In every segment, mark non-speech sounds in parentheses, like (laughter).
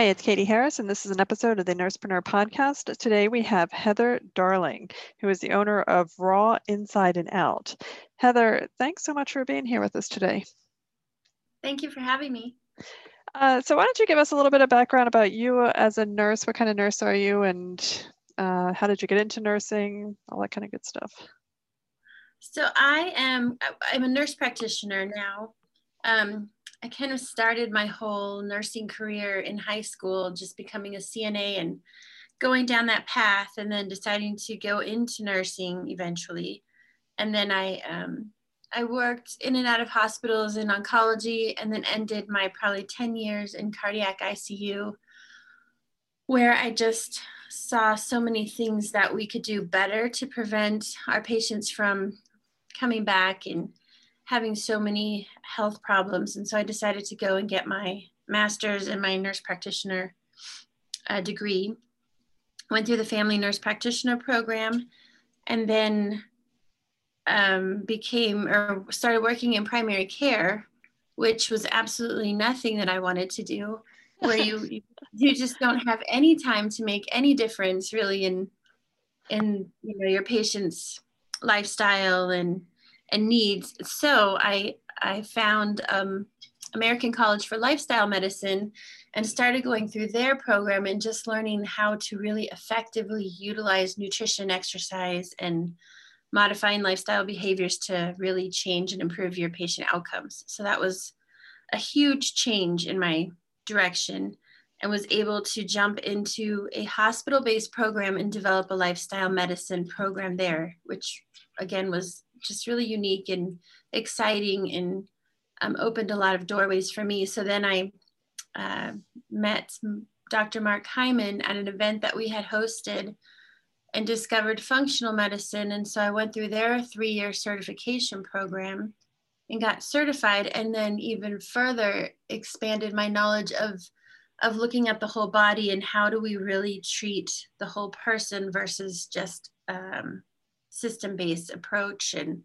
Hi, it's Katie Harris, and this is an episode of the Nursepreneur Podcast. Today we have Heather Darling, who is the owner of Raw Inside and Out. Heather, thanks so much for being here with us today. Thank you for having me. Uh, so, why don't you give us a little bit of background about you as a nurse? What kind of nurse are you, and uh, how did you get into nursing? All that kind of good stuff. So, I am I'm a nurse practitioner now. Um, I kind of started my whole nursing career in high school, just becoming a CNA and going down that path, and then deciding to go into nursing eventually. And then I um, I worked in and out of hospitals in oncology, and then ended my probably 10 years in cardiac ICU, where I just saw so many things that we could do better to prevent our patients from coming back and having so many health problems. And so I decided to go and get my master's and my nurse practitioner uh, degree. Went through the family nurse practitioner program and then um, became or started working in primary care, which was absolutely nothing that I wanted to do. Where you (laughs) you just don't have any time to make any difference really in in you know your patient's lifestyle and and needs. So I I found um, American College for Lifestyle Medicine and started going through their program and just learning how to really effectively utilize nutrition, exercise, and modifying lifestyle behaviors to really change and improve your patient outcomes. So that was a huge change in my direction and was able to jump into a hospital based program and develop a lifestyle medicine program there, which again was just really unique and exciting and um, opened a lot of doorways for me. So then I uh, met Dr. Mark Hyman at an event that we had hosted and discovered functional medicine. And so I went through their three year certification program and got certified, and then even further expanded my knowledge of. Of looking at the whole body and how do we really treat the whole person versus just um, system based approach and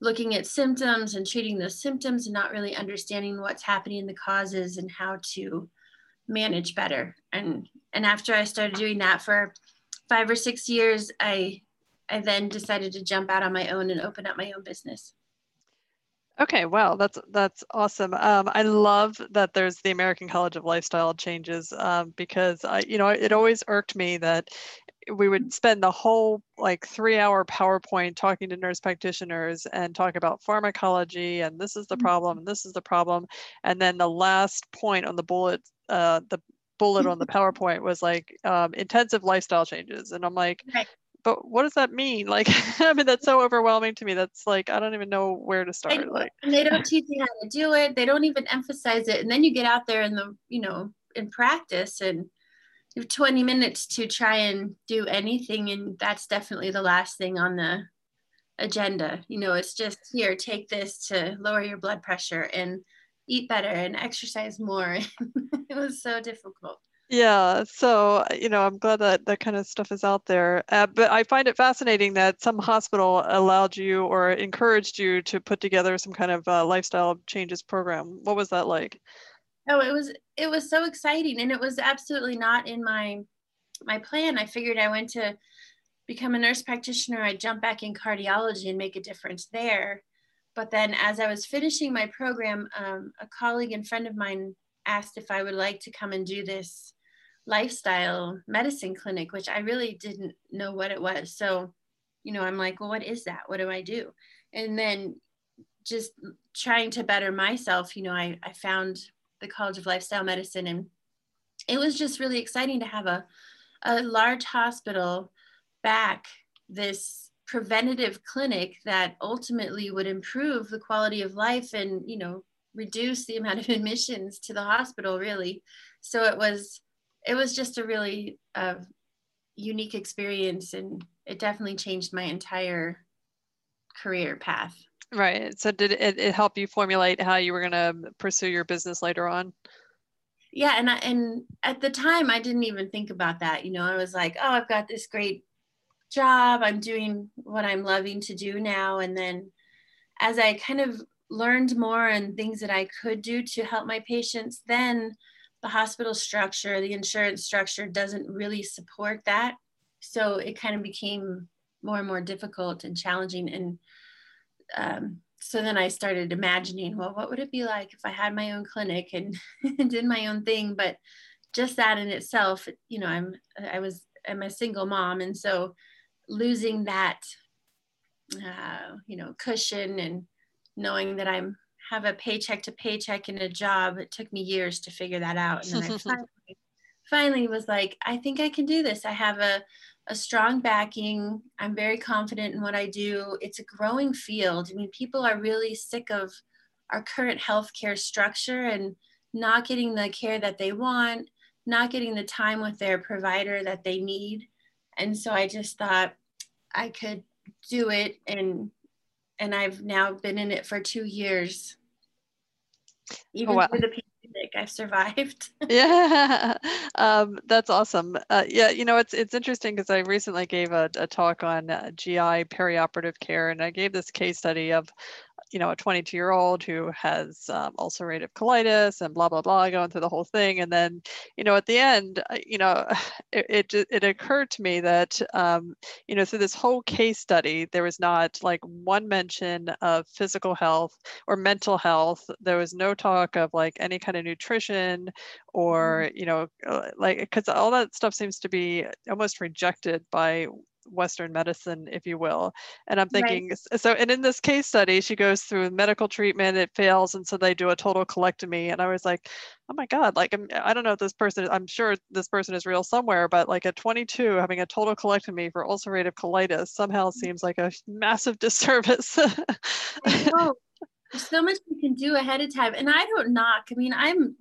looking at symptoms and treating those symptoms and not really understanding what's happening in the causes and how to manage better and and after i started doing that for five or six years i i then decided to jump out on my own and open up my own business Okay, wow, that's that's awesome. Um, I love that there's the American College of Lifestyle Changes um, because I, you know, it always irked me that we would spend the whole like three hour PowerPoint talking to nurse practitioners and talk about pharmacology and this is the problem mm-hmm. and this is the problem. And then the last point on the bullet, uh, the bullet on the (laughs) PowerPoint was like um, intensive lifestyle changes. And I'm like, right. but what does that mean? (laughs) Like, I mean, that's so overwhelming to me. That's like, I don't even know where to start. Like, and they don't teach you how to do it. They don't even emphasize it. And then you get out there in the, you know, in practice and you have 20 minutes to try and do anything and that's definitely the last thing on the agenda. You know it's just here take this to lower your blood pressure and eat better and exercise more. (laughs) It was so difficult. Yeah so you know i'm glad that that kind of stuff is out there. Uh, but i find it fascinating that some hospital allowed you or encouraged you to put together some kind of uh, lifestyle changes program. What was that like? Oh it was it was so exciting and it was absolutely not in my my plan. I figured i went to become a nurse practitioner i'd jump back in cardiology and make a difference there. But then as i was finishing my program um, a colleague and friend of mine asked if i would like to come and do this lifestyle medicine clinic which i really didn't know what it was. So you know i'm like well what is that? What do i do? And then just trying to better myself you know i, I found the College of Lifestyle Medicine. And it was just really exciting to have a, a large hospital back this preventative clinic that ultimately would improve the quality of life and, you know, reduce the amount of (laughs) admissions to the hospital really. So it was, it was just a really uh, unique experience and it definitely changed my entire career path. Right. So did it, it help you formulate how you were going to pursue your business later on? Yeah, and I, and at the time I didn't even think about that. You know, I was like, oh, I've got this great job. I'm doing what I'm loving to do now. And then as I kind of learned more and things that I could do to help my patients, then the hospital structure, the insurance structure doesn't really support that. So it kind of became more and more difficult and challenging. And um, so then I started imagining, well, what would it be like if I had my own clinic and, (laughs) did my own thing? But just that in itself, you know, I'm I was I'm a single mom, and so losing that, uh, you know, cushion and knowing that I'm have a paycheck to paycheck in a job, it took me years to figure that out, and then I (laughs) finally, finally was like, I think I can do this. I have a a strong backing. I'm very confident in what I do. It's a growing field. I mean, people are really sick of our current healthcare structure and not getting the care that they want, not getting the time with their provider that they need. And so I just thought I could do it and and I've now been in it for 2 years. Even oh, wow. the I've survived. (laughs) yeah, (laughs) um, that's awesome. Uh, yeah, you know, it's it's interesting because I recently gave a, a talk on uh, GI perioperative care, and I gave this case study of you know, a 22 year old who has um, ulcerative colitis and blah, blah, blah, going through the whole thing. And then, you know, at the end, uh, you know, (sighs) it, it, it occurred to me that, um, you know, through this whole case study, there was not like one mention of physical health or mental health. There was no talk of like any kind of nutrition or, you know, uh, like, because all that stuff seems to be almost rejected by Western medicine, if you will. And I'm thinking, right. so, and in this case study, she goes through medical treatment, it fails. And so they do a total colectomy. And I was like, oh my God, like, I'm, I don't know if this person, I'm sure this person is real somewhere, but like at 22, having a total colectomy for ulcerative colitis somehow mm-hmm. seems like a (laughs) massive disservice. (laughs) There's so much we can do ahead of time. And I don't knock, I mean, I'm,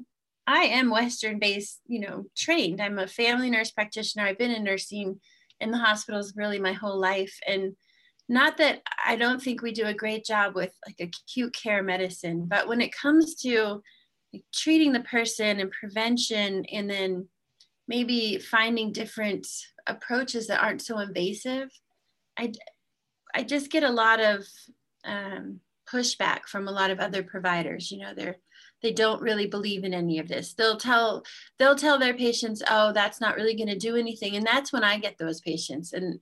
I am Western based, you know, trained. I'm a family nurse practitioner. I've been in nursing in the hospitals really my whole life. And not that I don't think we do a great job with like acute care medicine, but when it comes to like, treating the person and prevention, and then maybe finding different approaches that aren't so invasive, I, I just get a lot of um, pushback from a lot of other providers. You know, they're they don't really believe in any of this. They'll tell they'll tell their patients oh that's not really going to do anything and that's when i get those patients and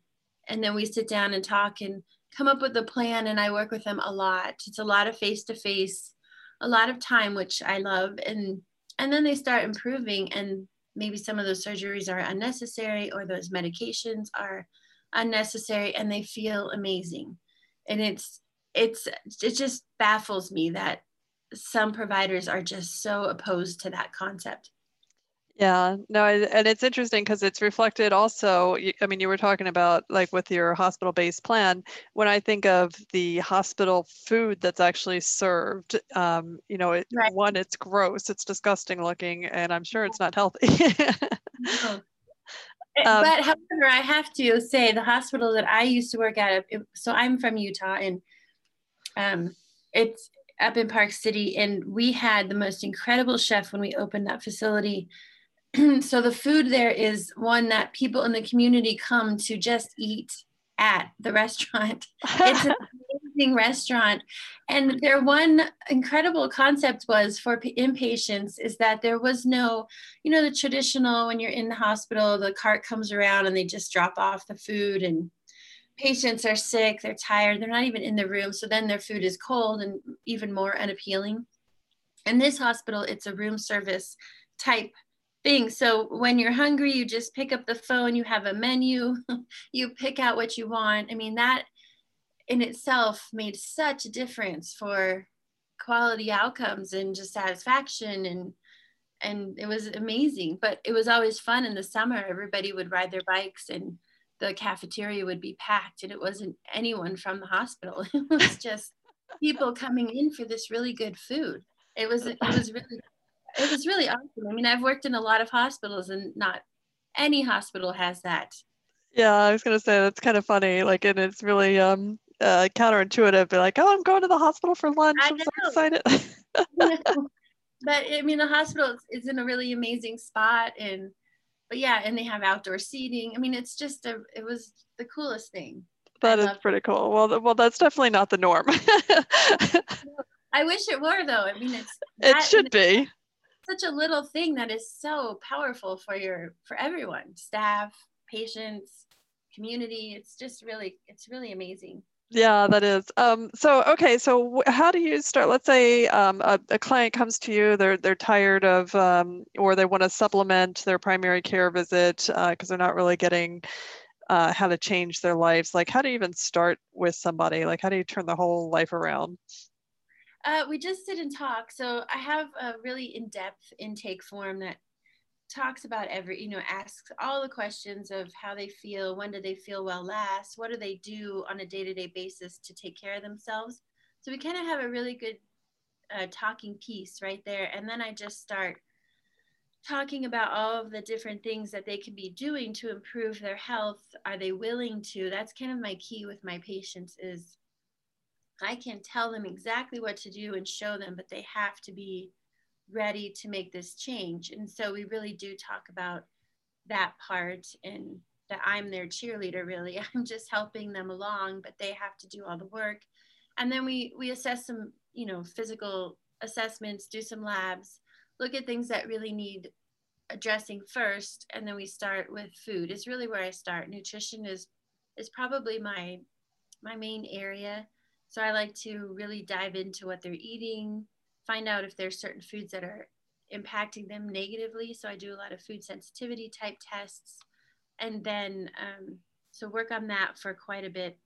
and then we sit down and talk and come up with a plan and i work with them a lot. It's a lot of face to face a lot of time which i love and and then they start improving and maybe some of those surgeries are unnecessary or those medications are unnecessary and they feel amazing. And it's it's it just baffles me that some providers are just so opposed to that concept. Yeah, no, and it's interesting because it's reflected also. I mean, you were talking about like with your hospital based plan. When I think of the hospital food that's actually served, um, you know, it, right. one, it's gross, it's disgusting looking, and I'm sure it's not healthy. (laughs) no. Eh, um, but however, I have to say the hospital that I used to work at, so I'm from Utah and um, it's up in Park City, and we had the most incredible chef when we opened that facility. (clears throat) so the food there is one that people in the community come to just eat at the (laughs) restaurant. It's an (laughs) amazing restaurant. And their one incredible concept was for inpatients is that there was no, you know, the traditional when you're in the hospital, the cart comes around and they just drop off the food and patients are sick, they're tired, they're not even in the room. So then their food is cold and even more unappealing. In this hospital, it's a room service type thing. So when you're hungry, you just pick up the phone, you have a menu, (laughs) you pick out what you want. I mean, that in itself made such a difference for quality outcomes and just satisfaction and and it was amazing but it was always fun in the summer everybody would ride their bikes and the cafeteria would be packed and it wasn't anyone from the hospital (laughs) it (laughs) was just people coming in for this really good food it was it was really it was really awesome i mean i've worked in a lot of hospitals and not any hospital has that yeah i was going to say that's kind of funny like and it's really um uh, counterintuitive. Be like, oh, I'm going to the hospital for lunch. I am so excited. (laughs) but I mean, the hospital is in a really amazing spot, and but yeah, and they have outdoor seating. I mean, it's just a. It was the coolest thing. That I is pretty cool. Well, well, that's definitely not the norm. (laughs) I wish it were though. I mean, it's it should be such a little thing that is so powerful for your for everyone, staff, patients, community. It's just really it's really amazing. Yeah, that is. Um, so, okay, so how do you start? Let's say um, a, a, client comes to you, they're they're tired of, um, or they want to supplement their primary care visit because uh, they're not really getting uh, how to change their lives. Like, how do you even start with somebody? Like, how do you turn the whole life around? Uh, we just sit and talk. So I have a really in-depth intake form that talks about every, you know, asks all the questions of how they feel, when do they feel well last, what do they do on a day-to-day basis to take care of themselves. So we kind of have a really good uh, talking piece right there. And then I just start talking about all of the different things that they can be doing to improve their health. Are they willing to? That's kind of my key with my patients is I can tell them exactly what to do and show them, but they have to be ready to make this change. And so we really do talk about that part and that I'm their cheerleader really. (laughs) I'm just helping them along, but they have to do all the work. And then we we assess some, you know, physical assessments, do some labs, look at things that really need addressing first, and then we start with food. Is really where I start. Nutrition is is probably my my main area so I like to really dive into what they're eating, find out if there's certain foods that are impacting them negatively. So I do a lot of food sensitivity type tests. And then, um, so work on that for quite a bit.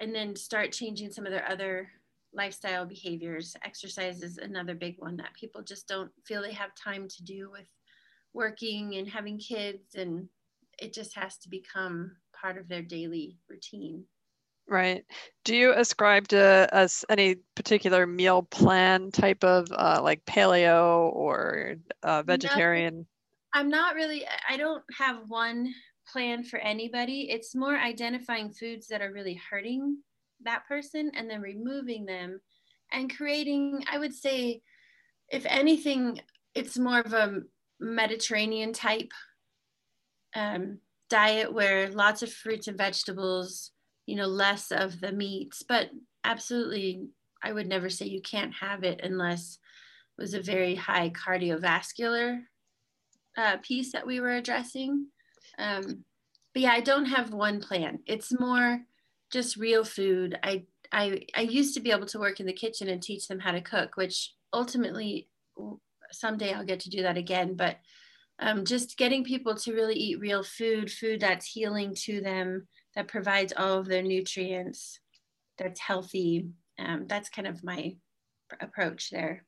And then start changing some of their other lifestyle behaviors. Exercise is another big one that people just don't feel they have time to do with working and having kids. And it just has to become part of their daily routine. Right. Do you ascribe to us any particular meal plan type of uh, like paleo or uh, vegetarian? No, I'm not really, I don't have one plan for anybody. It's more identifying foods that are really hurting that person and then removing them and creating, I would say, if anything, it's more of a Mediterranean type um, diet where lots of fruits and vegetables you know, less of the meats. But absolutely, I would never say you can't have it unless it was a very high cardiovascular uh, piece that we were addressing. Um, but yeah, I don't have one plan. It's more just real food. I, I, I used to be able to work in the kitchen and teach them how to cook, which ultimately someday I'll get to do that again. But um, just getting people to really eat real food, food that's healing to them, that provides all of their nutrients, that's healthy. Um, that's kind of my approach there.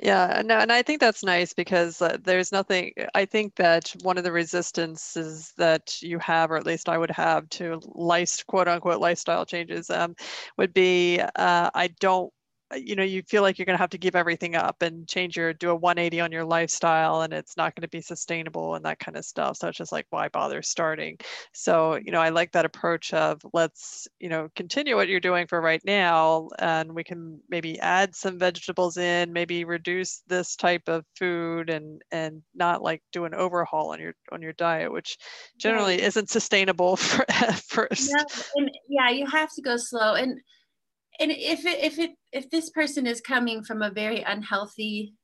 Yeah, no, and I think that's nice because uh, there's nothing. I think that one of the resistances that you have, or at least I would have, to life, quote unquote, lifestyle changes, um, would be uh, I don't Uh, you know you feel like you're going to have to give everything up and change your do a 180 on your lifestyle and it's not going to be sustainable and that kind of stuff. So it's just like why bother starting? So you know i like that approach of let's you know continue what you're doing for right now and we can maybe add some vegetables in maybe reduce this type of food and and not like do an overhaul on your on your diet which generally yeah. isn't sustainable (laughs) for at first. yeah, and yeah you have to go slow. And and if it, if it if this person is coming from a very unhealthy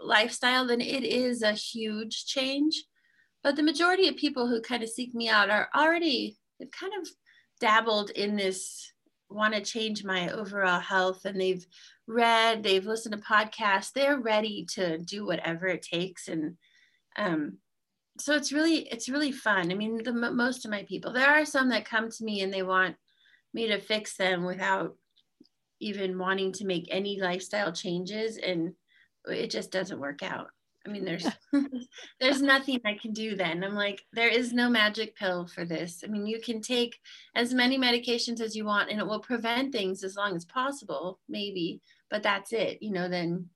lifestyle then it is a huge change. But the majority of people who kind of seek me out are already they've kind of dabbled in this want to change my overall health and they've read they've listened to podcasts they're ready to do whatever it takes. And um, so it's really it's really fun. I mean the most of my people there are some that come to me and they want me to fix them without even wanting to make any lifestyle changes and it just doesn't work out. I mean, there's (laughs) there's nothing I can do then. I'm like, there is no magic pill for this. I mean, you can take as many medications as you want and it will prevent things as long as possible, maybe, but that's it. You know, then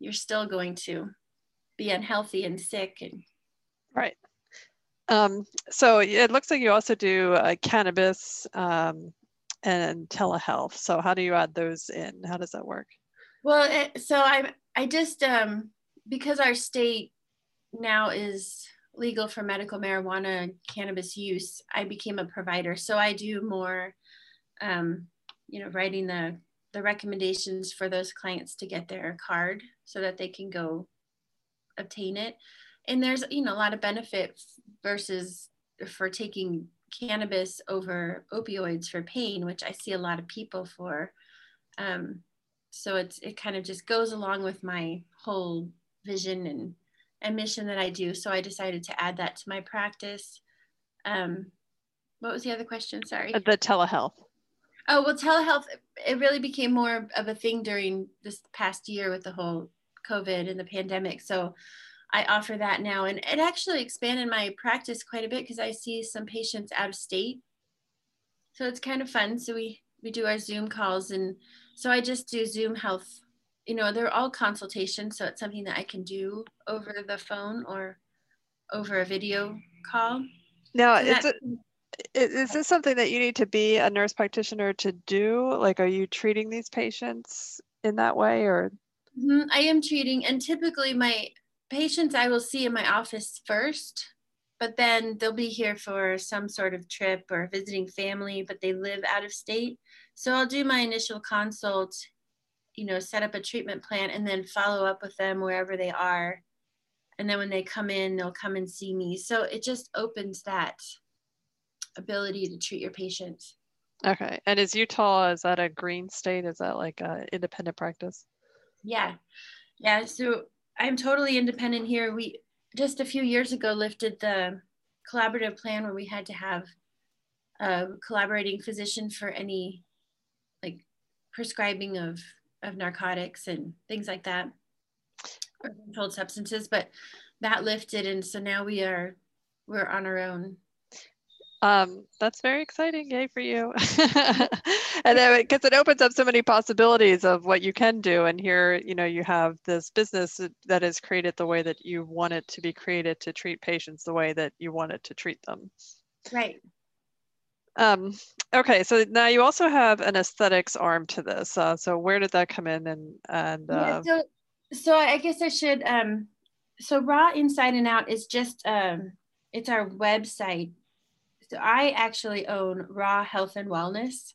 you're still going to be unhealthy and sick and right. Um, so it looks like you also do uh, cannabis um, and telehealth. So how do you add those in? How does that work? Well, it, so I I just um, because our state now is legal for medical marijuana cannabis use, I became a provider. So I do more, um, you know, writing the the recommendations for those clients to get their card so that they can go obtain it. And there's you know a lot of benefit versus for taking cannabis over opioids for pain, which I see a lot of people for. Um, so it's it kind of just goes along with my whole vision and, and mission that I do. So I decided to add that to my practice. Um, what was the other question? Sorry. The telehealth. Oh well, telehealth. It really became more of a thing during this past year with the whole COVID and the pandemic. So I offer that now. And it actually expanded my practice quite a bit because I see some patients out of state. So it's kind of fun. So we, we do our Zoom calls. And so I just do Zoom health. You know, they're all consultations. So it's something that I can do over the phone or over a video call. Now, so is, that, it, is this something that you need to be a nurse practitioner to do? Like, are you treating these patients in that way or? Mm-hmm. I am treating, and typically my patients I will see in my office first, but then they'll be here for some sort of trip or visiting family, but they live out of state. So I'll do my initial consult, you know, set up a treatment plan and then follow up with them wherever they are. And then when they come in, they'll come and see me. So it just opens that ability to treat your patients. Okay. And is Utah, is that a green state? Is that like a independent practice? Yeah. Yeah. So I'm totally independent here. We just a few years ago lifted the collaborative plan where we had to have a collaborating physician for any like prescribing of of narcotics and things like that or controlled substances but that lifted and so now we are we're on our own um, that's very exciting. Yay for you. (laughs) and then because it opens up so many possibilities of what you can do. And here, you know, you have this business that is created the way that you want it to be created to treat patients the way that you want it to treat them. Right. Um, okay, so now you also have an aesthetics arm to this. Uh, so where did that come in? And and uh... yeah, so so I guess I should. Um, so Raw Inside and Out is just um, it's our website so I actually own Raw Health and Wellness,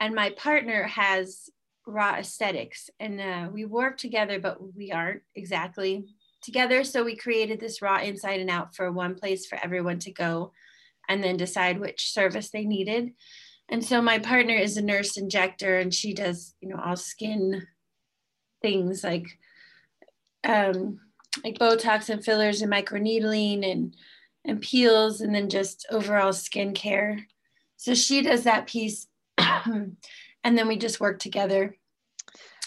and my partner has Raw Aesthetics, and uh, we work together, but we aren't exactly together. So we created this Raw Inside and Out for one place for everyone to go, and then decide which service they needed. And so my partner is a nurse injector, and she does, you know, all skin things like um, like Botox and fillers and microneedling and and peels and then just overall skincare. So she does that piece (clears throat) and then we just work together.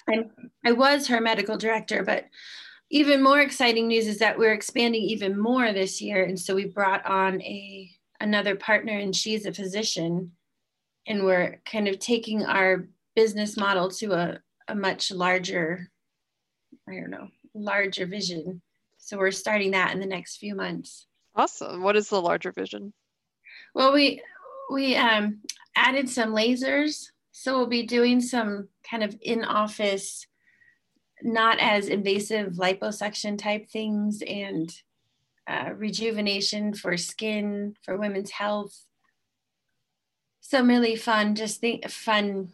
And I was her medical director, but even more exciting news is that we're expanding even more this year. And so we brought on a another partner and she's a physician and we're kind of taking our business model to a, a much larger, I don't know, larger vision. So we're starting that in the next few months. Awesome. What is the larger vision? Well, we we um, added some lasers, so we'll be doing some kind of in-office, not as invasive liposuction type things and uh, rejuvenation for skin for women's health. Some really fun, just think fun,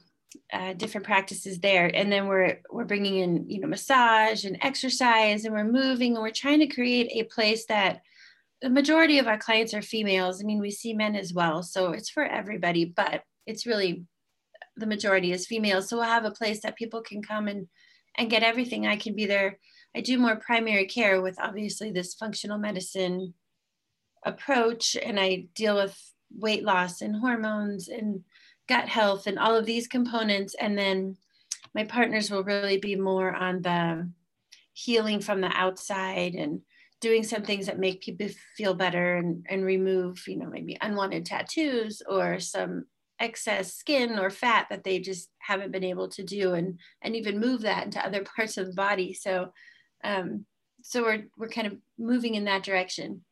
uh, different practices there. And then we're we're bringing in you know massage and exercise, and we're moving, and we're trying to create a place that the majority of our clients are females. I mean, we see men as well. So it's for everybody, but it's really the majority is females. So we'll have a place that people can come and, and get everything. I can be there. I do more primary care with obviously this functional medicine approach, and I deal with weight loss and hormones and gut health and all of these components. And then my partners will really be more on the healing from the outside and doing some things that make people feel better and, and remove, you know, maybe unwanted tattoos or some excess skin or fat that they just haven't been able to do and and even move that into other (laughs) parts of the body. So um, so we're we're kind of moving in that direction.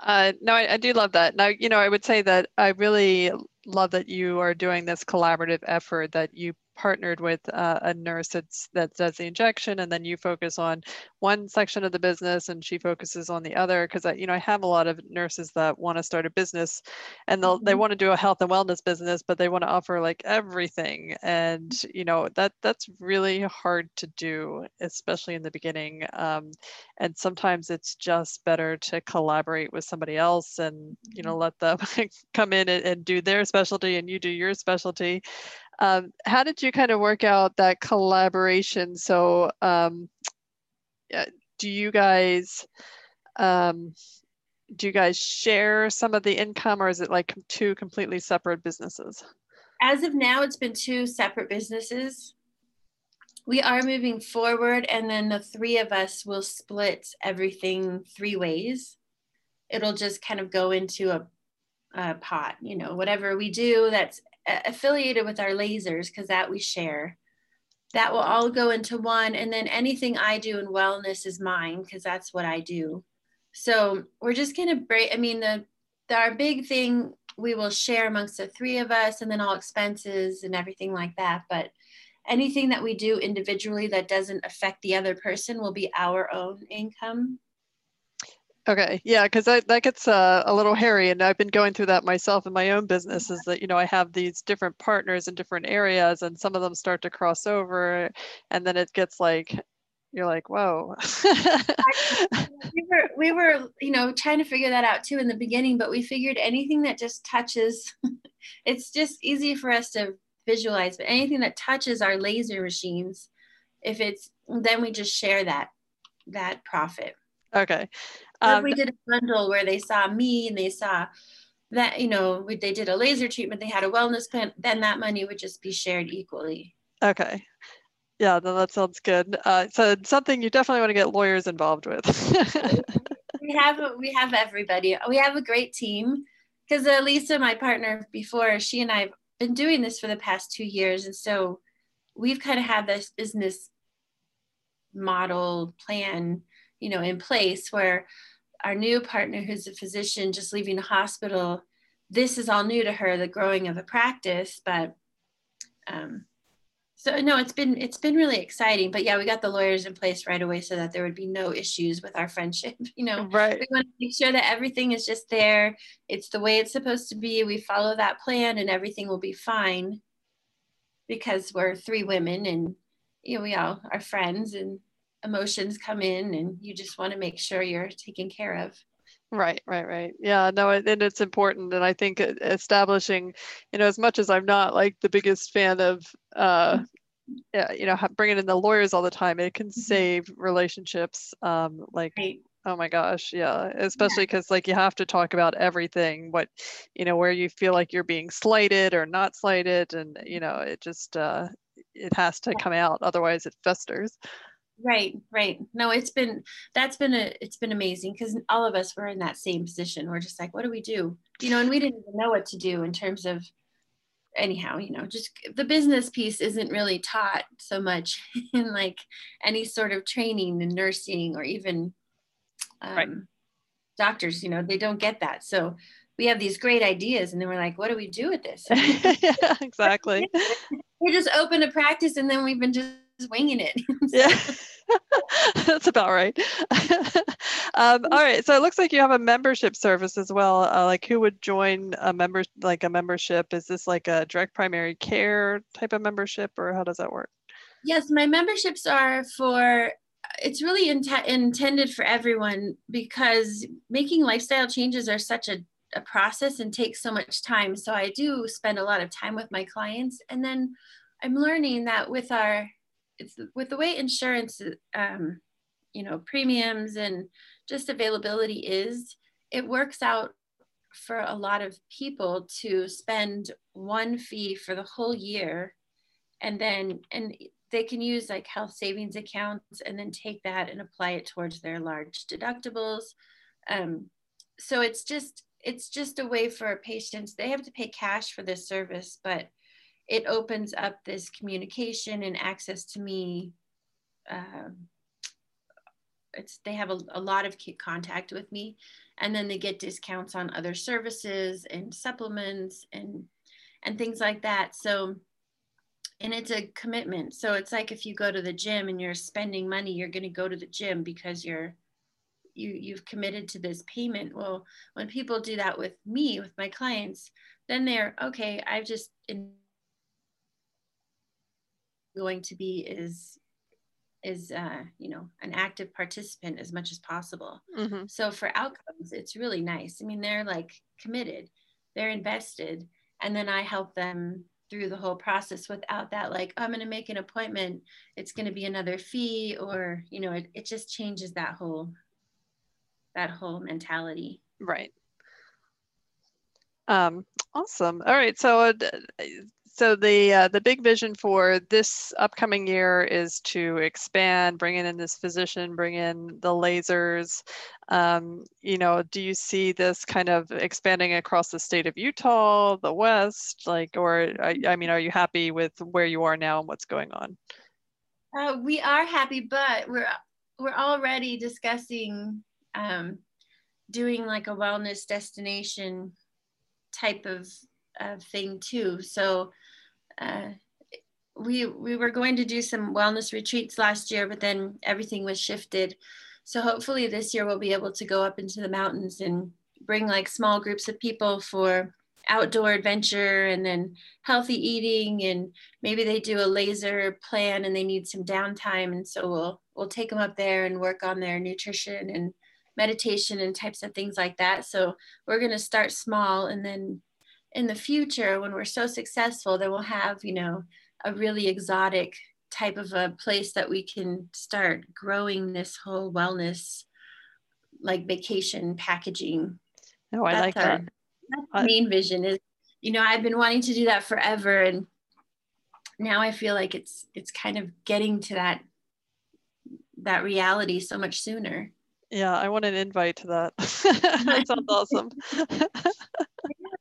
Uh, no, I, I, do love that. Now, you know, I would say that I really love that you are doing this collaborative effort that you partnered with uh, a nurse that's, that does the injection and then you focus on one section of the business and she focuses on the other because I, you know I have a lot of nurses that want to start a business and they'll, mm-hmm. they want to do a health and wellness business but they want to offer like everything and you know that that's really hard to do especially in the beginning um, and sometimes it's just better to collaborate with somebody else and you know mm-hmm. let them (laughs) come in and, and do their specialty and you do your specialty um, how did you kind of work out that collaboration? So, um, do you guys um, do you guys share some of the income, or is it like two completely separate businesses? As of now, it's been two separate businesses. We are moving forward, and then the three of us will split everything three ways. It'll just kind of go into a, a pot, you know, whatever we do that's affiliated with our lasers because that we share. That will all go into one and then anything i do in wellness is mine because that's what i do. So we're just going to break i mean the, the our big thing we will share amongst the three of us and then all expenses and everything like that but anything that we do individually that doesn't affect the other person will be our own income Okay, yeah, because that, that gets uh, a little hairy, and I've been going through that myself in my own business. Is that you know I have these different partners in different areas, and some of them start to cross over, and then it gets like you're like, whoa. we were we were you know trying to figure that out too in the beginning, but we figured anything that just touches, (laughs) it's just easy for us to visualize. But anything that touches our laser machines, if it's then we just share that that profit. Okay. Um, we did a bundle where they saw me and they saw that, you know, we, they did a laser treatment, they had a wellness plan, then that money would just be shared equally. Okay. Yeah, that sounds good. Uh, so something you definitely want to get lawyers involved with. (laughs) we have we have everybody. We have a great team because uh, Lisa, my partner before, she and I have been doing this for the past two years, and so we've kind of had this business model plan you know in place where our new partner who's a physician just leaving the hospital this is all new to her the growing of a practice but um, so no it's been it's been really exciting but yeah we got the lawyers in place right away so that there would be no issues with our friendship (laughs) you know. Right. We want to make sure that everything is just there. It's the way it's supposed to be. We follow that plan and everything will be fine because we're three women and you know we all are friends and emotions come in and you just want to make sure you're taken care of right right right yeah no and it's important and i think establishing you know as much as i'm not like the biggest fan of uh mm-hmm. you know bringing in the lawyers all the time it can mm-hmm. save relationships um like right. oh my gosh yeah especially because yeah. like you have to talk about everything what you know where you feel like you're being slighted or not slighted and you know it just uh it has to come out otherwise it festers right right. No it's been that's been a it's been amazing because all of us were in that same position. We're just like what do we do? You know and we didn't even know what to do in terms of anyhow you know just the business piece isn't really taught so much (laughs) in like any sort of training in nursing or even um, right. doctors you know they don't get that. So we have these great ideas and then we're like what do we do with this? (laughs) Yeah, exactly. (laughs) we just open a practice and then we've been just winging it. (laughs) yeah, (laughs) that's about right. (laughs) um, all right, so it looks like you have a membership service as well. Uh, like, who would join a member like a membership? Is this like a direct primary care type of membership, or how does that work? Yes, my memberships are for. It's really int- intended for everyone because making lifestyle changes are such a a process and takes so much time. So I do spend a lot of time with my clients. And then I'm learning that with our it's with the way insurance, um, you know, premiums and just availability is, it works out for a lot of people to spend one fee for the whole year and then and they can use like health savings accounts and then take that and apply it towards their large deductibles. Um, so it's just it's just a way for patients they have to pay cash for this service but it opens up this communication and access to me. Um, it's they have a, a lot of contact with me, and then they get discounts on other services and supplements and and things like that. So, and it's a commitment. So it's like if you go to the gym and you're spending money, you're going to go to the gym because you're you you've committed to this payment. Well, when people do that with me, with my clients, then they're okay. I've just going to be is is uh, you know an active participant as much as possible. Mm-hmm. so for outcomes it's really nice. I mean they're like committed they're invested and then i help them through the whole process without that like i'm going to make an appointment. It's going to be another fee or you know it, it just changes that whole that whole mentality. Right. Um, awesome. All right so uh, so the uh, the big vision for this upcoming year is to expand, bring in this physician, bring in the lasers. Um, you know, do you see this kind of expanding across the state of Utah, the West, like, or I mean, are you happy with where you are now and what's going on? Uh, we are happy, but we're we're already discussing um, doing like a wellness destination type of of thing too. So uh, we we were going to do some wellness retreats last year, but then everything was shifted. So hopefully this year we'll be able to go up into the mountains and bring like small groups of people for outdoor adventure and then healthy eating. And maybe they do a laser plan and they need some downtime. And so we'll we'll take them up there and work on their nutrition and meditation and types of things like that. So we're going to start small and then in the future when we're so successful that we'll have you know a really exotic type of a place that we can start growing this whole wellness like vacation packaging. Oh i that's like our, that main vision is you know i've been wanting to do that forever and now i feel like it's it's kind of getting to that that reality so much sooner. Yeah i want an invite to that. (laughs) That sounds awesome (laughs)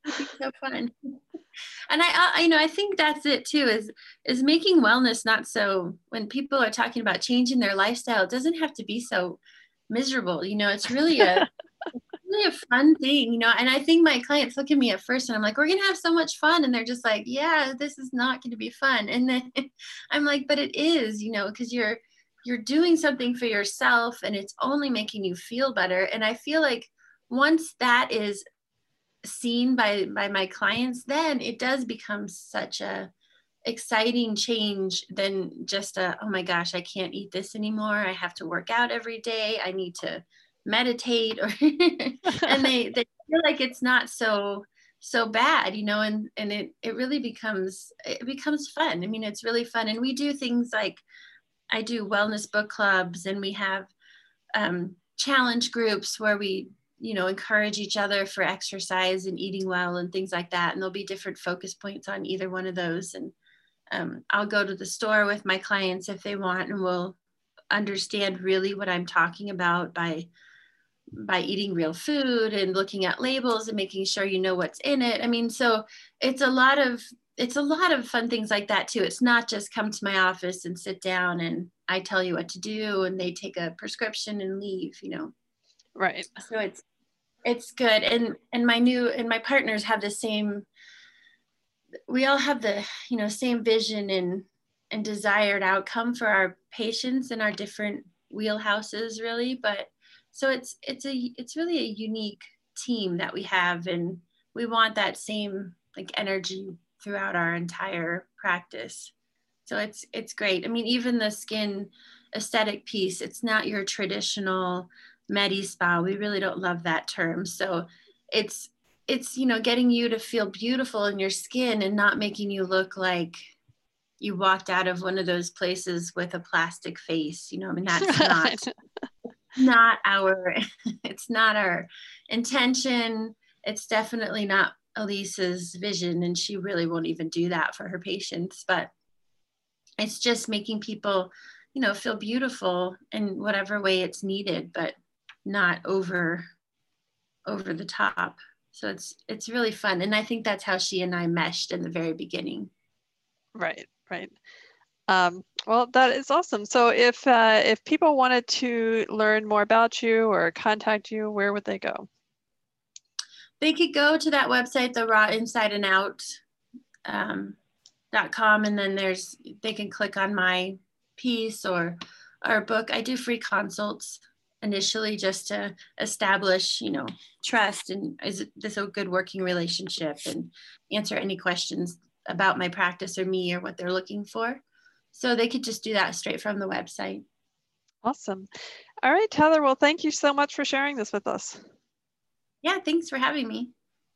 (laughs) so fun. And I, I, you know, I think that's it too. Is is making wellness not so. When people are talking about changing their lifestyle, it doesn't have to be so miserable. You know, it's really a (laughs) really a fun thing, you know. And I think my clients look at me at first and I'm like, we're gonna have so much fun. And they're just like, yeah, this is not gonna be fun. And then (laughs) I'm like, but it is, you know, because you're you're doing something for yourself and it's only making you feel better. And I feel like once that is seen by by my clients then it does become such a exciting change than just a oh my gosh i can't eat this anymore. I have to work out every day. I need to meditate or (laughs) and they they feel like it's not so so bad you know and and it it really becomes it becomes fun. I mean it's really fun. And we do things like i do wellness book clubs and we have um, challenge groups where we you know encourage each other for exercise and eating well and things like that and there'll be different focus points on either one of those and um, i'll go to the store with my clients if they want and we'll understand really what i'm talking about by by eating real food and looking at labels and making sure you know what's in it. I mean so it's a lot of it's a lot of fun things like that too. It's not just come to my office and sit down and i tell you what to do and they take a prescription and leave you know right. So it's it's good. And and my new and my partners have the same we all have the you know same vision and and desired outcome for our patients in our different wheelhouses really. But so it's it's a it's really a unique team that we have. And we want that same like energy throughout our entire practice. So it's it's great. I mean even the skin aesthetic piece it's not your traditional medi spa. We really don't love that term. So it's it's you know getting you to feel beautiful in your skin and not making you look like you walked out of one of those places with a plastic face you know i mean (laughs) that's not not our (laughs) it's not our intention. It's definitely not elise's vision and she really won't even do that for her patients but it's just making people you know feel beautiful in whatever way it's needed but not over over the top. So it's it's really fun. And i think that's how she and i meshed in the very beginning. Right right. Um, well that is awesome. So if uh, if people wanted to learn more about you or contact you where would they go? They could go to that website the raw inside and out um, .com. And then there's they can click on my piece or our book. I do free consults initially just to establish, you know, trust and is this a good working relationship and answer any questions about my practice or me or what they're looking for. So they could just do that straight from the website. Awesome. All right, Heather. Well, thank you so much for sharing this with us. Yeah, thanks for having me.